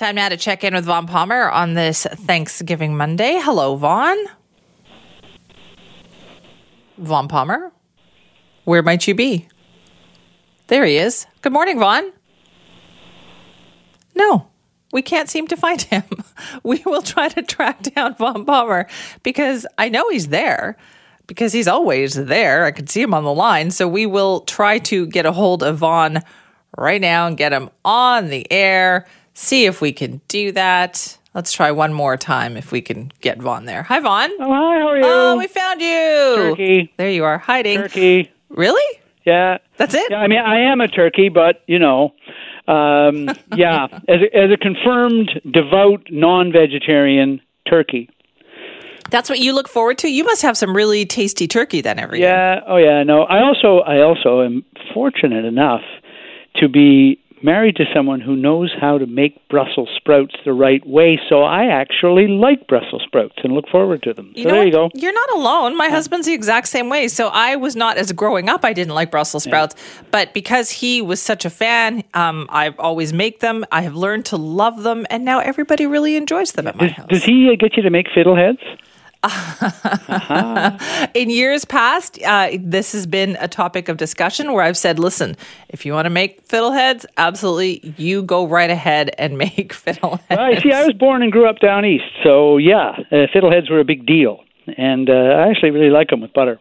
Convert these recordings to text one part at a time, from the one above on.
Time now to check in with Vaughn Palmer on this Thanksgiving Monday. Hello, Vaughn. Vaughn Palmer, where might you be? There he is. Good morning, Vaughn. No, we can't seem to find him. We will try to track down Vaughn Palmer because I know he's there because he's always there. I could see him on the line. So we will try to get a hold of Vaughn right now and get him on the air. See if we can do that. Let's try one more time if we can get Vaughn there. Hi, Vaughn. Oh, hi, how are you? Oh, we found you. Turkey. There you are, hiding. Turkey. Really? Yeah. That's it? Yeah, I mean, I am a turkey, but, you know, um, yeah, as a, as a confirmed devout non-vegetarian turkey. That's what you look forward to. You must have some really tasty turkey then every year. Yeah. Oh, yeah. No, I also, I also am fortunate enough to be married to someone who knows how to make Brussels sprouts the right way. So I actually like Brussels sprouts and look forward to them. You so there you go. what? You're not alone. My husband's the exact same way. So I was not as growing up. I didn't like Brussels sprouts, but because he was such a fan, um, I always make them. I have learned to love them, and now everybody really enjoys them at my Does, house. does he uh, get you to make fiddleheads? In years past, uh, this has been a topic of discussion where I've said, "Listen, if you want to make fiddleheads, absolutely, you go right ahead and make fiddleheads." Right. See, I was born and grew up down east, so yeah, uh, fiddleheads were a big deal, and uh, I actually really like them with butter.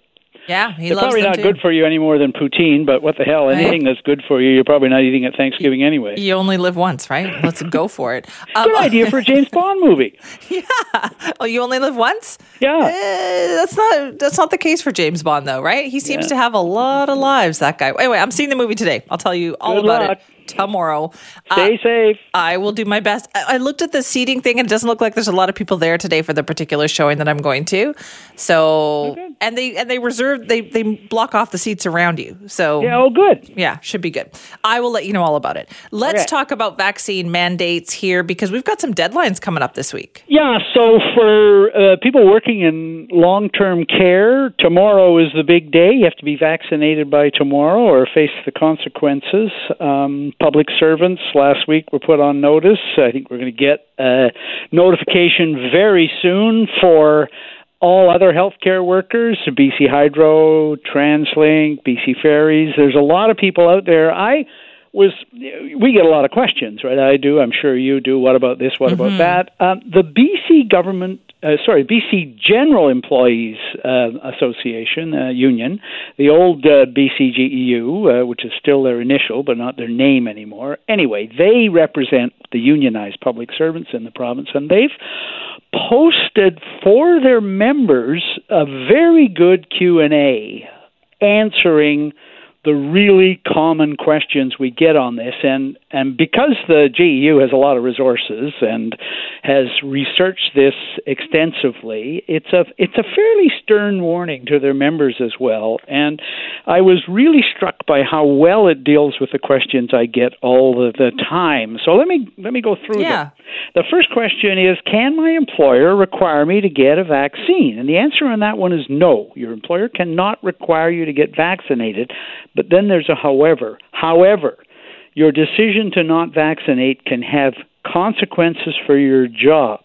Yeah, he They're loves probably not too. good for you any more than poutine, but what the hell? Right. Anything that's good for you, you're probably not eating at Thanksgiving anyway. You only live once, right? Let's go for it. Um, Good idea for a James Bond movie. Yeah. Oh, you only live once? Yeah. Eh, that's not that's not the case for James Bond, though, right? He seems to have a lot of lives. That guy. Anyway, I'm seeing the movie today. I'll tell you all Good about luck. it tomorrow. Uh, Stay safe. I will do my best. I I looked at the seating thing, and it doesn't look like there's a lot of people there today for the particular showing that I'm going to. So, and they and they reserve they they block off the seats around you. So Yeah. Oh, good. yeah, should be good. I will let you know all about it. Let's Okay. talk about vaccine mandates here because we've got some deadlines coming up this week. Yeah, so for uh, people working in long term care, tomorrow is the big day. You have to be vaccinated by tomorrow or face the consequences. Um, public servants last week were put on notice. I think we're going to get a notification very soon for all other healthcare workers, BC Hydro, TransLink, BC Ferries. There's a lot of people out there. I was we get a lot of questions, right? I do. I'm sure you do. What about this? What about that? Um, the BC government, uh, sorry, BC General Employees uh, Association uh, Union, the old uh, BCGEU, uh, which is still their initial but not their name anymore. Anyway, they represent the unionized public servants in the province, and they've posted for their members a very good Q and A answering the really common questions we get on this and and because the GEU has a lot of resources and has researched this extensively it's a it's a fairly stern warning to their members as well and I was really struck by how well it deals with the questions I get all the, the time so let me let me go through Yeah. them the first question is Can my employer require me to get a vaccine? And the answer on that one is no. Your employer cannot require you to get vaccinated, but then there's a however. However, your decision to not vaccinate can have consequences for your job,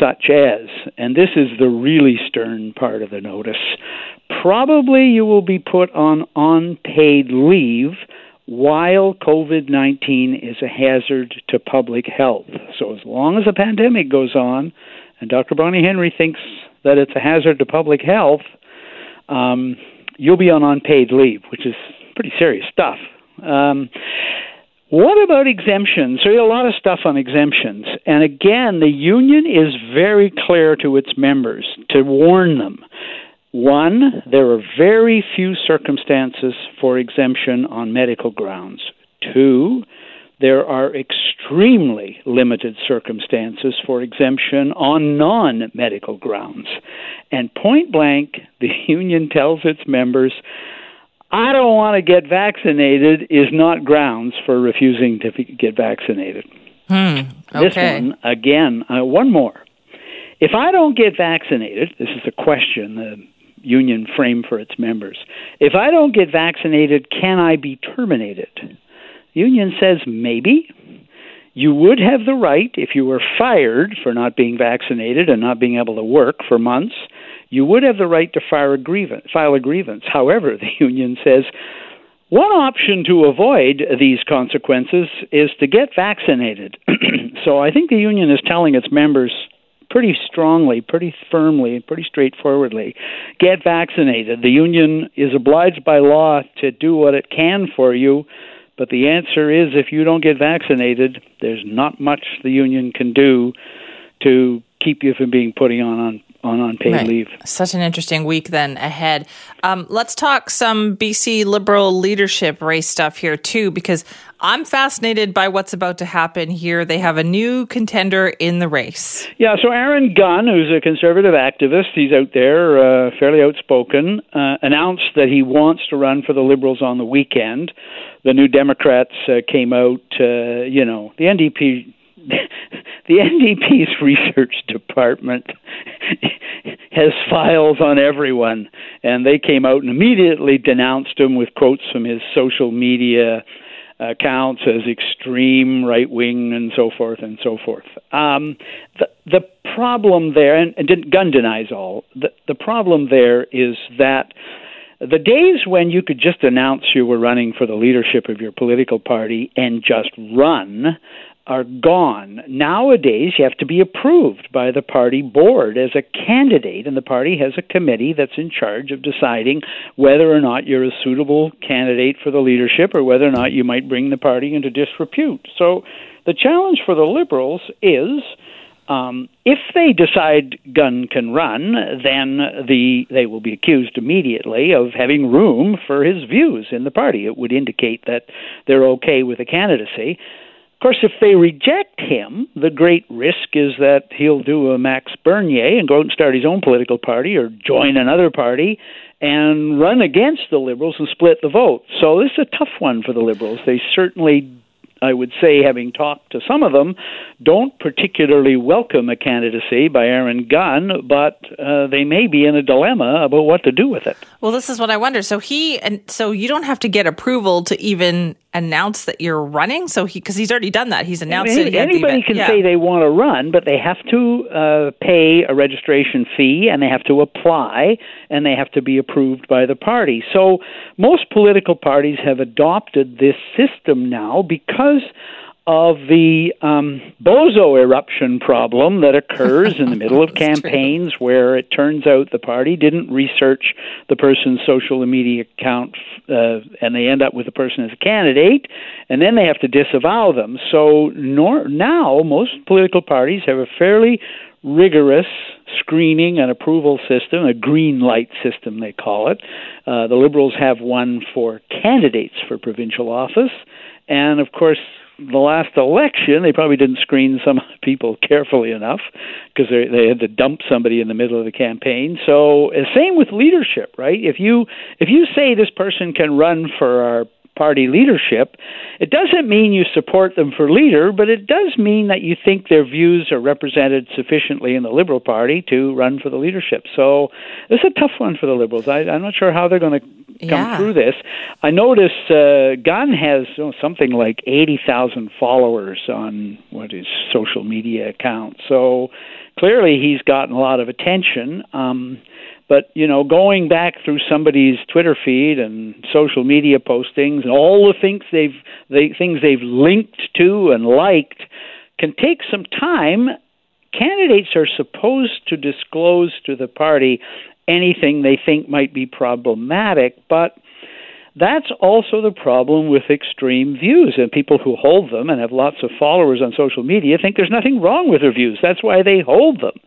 such as, and this is the really stern part of the notice, probably you will be put on unpaid leave while COVID 19 is a hazard to public health. So, as long as the pandemic goes on, and Dr. Bonnie Henry thinks that it's a hazard to public health, um, you'll be on unpaid leave, which is pretty serious stuff. Um, what about exemptions? There's a lot of stuff on exemptions. And again, the union is very clear to its members to warn them. One, there are very few circumstances for exemption on medical grounds. Two, there are extremely limited circumstances for exemption on non medical grounds. And point blank, the union tells its members I don't want to get vaccinated is not grounds for refusing to get vaccinated. This Okay. one, again, uh, one more. If I don't get vaccinated, this is a question the union framed for its members. If I don't get vaccinated, can I be terminated? Union says maybe. you would have the right, if you were fired for not being vaccinated and not being able to work for months, you would have the right to file a grievance. File a grievance. However, the union says one option to avoid these consequences is to get vaccinated. so I think the union is telling its members pretty strongly, pretty firmly, pretty straightforwardly get vaccinated. The union is obliged by law to do what it can for you but the answer is if you don't get vaccinated, there's not much the union can do to keep you from being putting on on on unpaid right. leave. Such an interesting week then ahead. Um, let's talk some BC Liberal leadership race stuff here too, because I'm fascinated by what's about to happen here. They have a new contender in the race. Yeah, so Aaron Gunn, who's a conservative activist, he's out there, uh, fairly outspoken, uh, announced that he wants to run for the Liberals on the weekend. The New Democrats uh, came out, uh, you know, the NDP the NDP's research department has files on everyone, and they came out and immediately denounced him with quotes from his social media accounts as extreme right wing and so forth and so forth. Um, the the problem there, and, and Gunn denies all. The the problem there is that the days when you could just announce you were running for the leadership of your political party and just run are gone. Nowadays, you have to be approved by the party board as a candidate, and the party has a committee that's in charge of deciding whether or not you're a suitable candidate for the leadership or whether or not you might bring the party into disrepute. So the challenge for the Liberals is. Um, if they decide Gunn can run, then the they will be accused immediately of having room for his views in the party. It would indicate that they're okay with a candidacy course, if they reject him, the great risk is that he'll do a Max Bernier and go out and start his own political party or join another party and run against the Liberals and split the vote. So this is a tough one for the Liberals. They certainly I would say, having talked to some of them, don't particularly welcome a candidacy by Aaron Gunn, but uh, they may be in a dilemma about what to do with it. Well, this is what I wonder. So he and so you don't have to get approval to even announce that you're running. So he because he's already done that. He's announced Any, it. Anybody can yeah. say they want to run, but they have to uh, pay a registration fee and they have to apply and they have to be approved by the party. So most political parties have adopted this system now because of the um, bozo eruption problem that occurs in the middle of campaigns true. where it turns out the party didn't research the person's social media account uh, and they end up with the person as a candidate and then they have to disavow them. So nor- now most political parties have a fairly rigorous screening and approval system, a green light system they call it. Uh, the Liberals have one for candidates for provincial office. And of course, the last election, they probably didn't screen some people carefully enough because they they had to dump somebody in the middle of the campaign. So, uh, same with leadership, right? If you if you say this person can run for our party leadership, it doesn't mean you support them for leader, but it does mean that you think their views are represented sufficiently in the Liberal Party to run for the leadership. So it's a tough one for the Liberals. I, I'm not sure how they're going to come yeah. through this. I notice uh, Gunn has oh, something like 80,000 followers on what is social media account. So clearly he's gotten a lot of attention. Um, but you know, going back through somebody's Twitter feed and social media postings and all the things they've they, things they've linked to and liked can take some time. Candidates are supposed to disclose to the party anything they think might be problematic, but that's also the problem with extreme views, and people who hold them and have lots of followers on social media think there's nothing wrong with their views. That's why they hold them.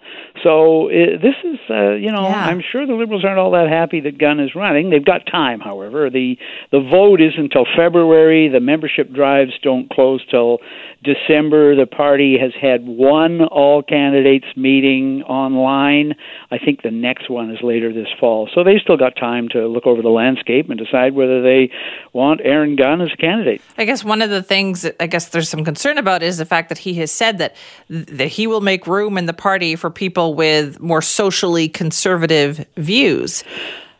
So uh, this is, uh, you know, yeah. I'm sure the Liberals aren't all that happy that Gunn is running. They've got time, however. the The vote is until February. The membership drives don't close till December. The party has had one all candidates meeting online. I think the next one is later this fall. So they've still got time to look over the landscape and decide whether they want Aaron Gunn as a candidate. I guess one of the things that I guess there's some concern about is the fact that he has said that that he will make room in the party for people with more socially conservative views.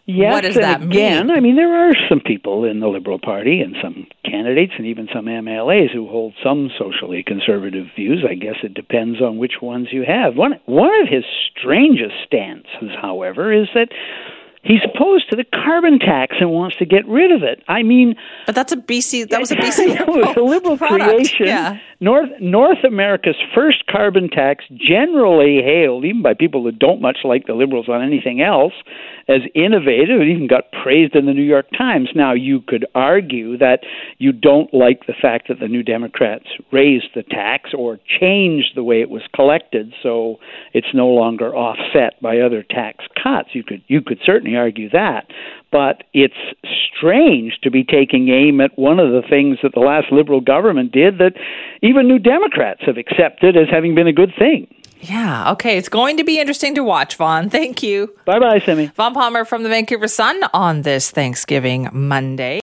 Yes, what does that again, mean? I mean, there are some people in the Liberal Party and some candidates and even some MLAs who hold some socially conservative views. I guess it depends on which ones you have. One one of his strangest stances, however, is that he's opposed to the carbon tax and wants to get rid of it. I mean, But that's a BC. That was a BC. know, it's a liberal product. creation. Yeah. North North America's first carbon tax, generally hailed even by people that don't much like the liberals on anything else, as innovative. It even got praised in the New York Times. Now you could argue that you don't like the fact that the New Democrats raised the tax or changed the way it was collected, so it's no longer offset by other tax cuts. You could you could certainly argue that, but it's strange to be taking aim at one of the things that the last liberal government did that even New Democrats have accepted as having been a good thing. Yeah. Okay. It's going to be interesting to watch, Vaughn. Thank you. Bye bye, Simi. Vaughn Palmer from the Vancouver Sun on this Thanksgiving Monday.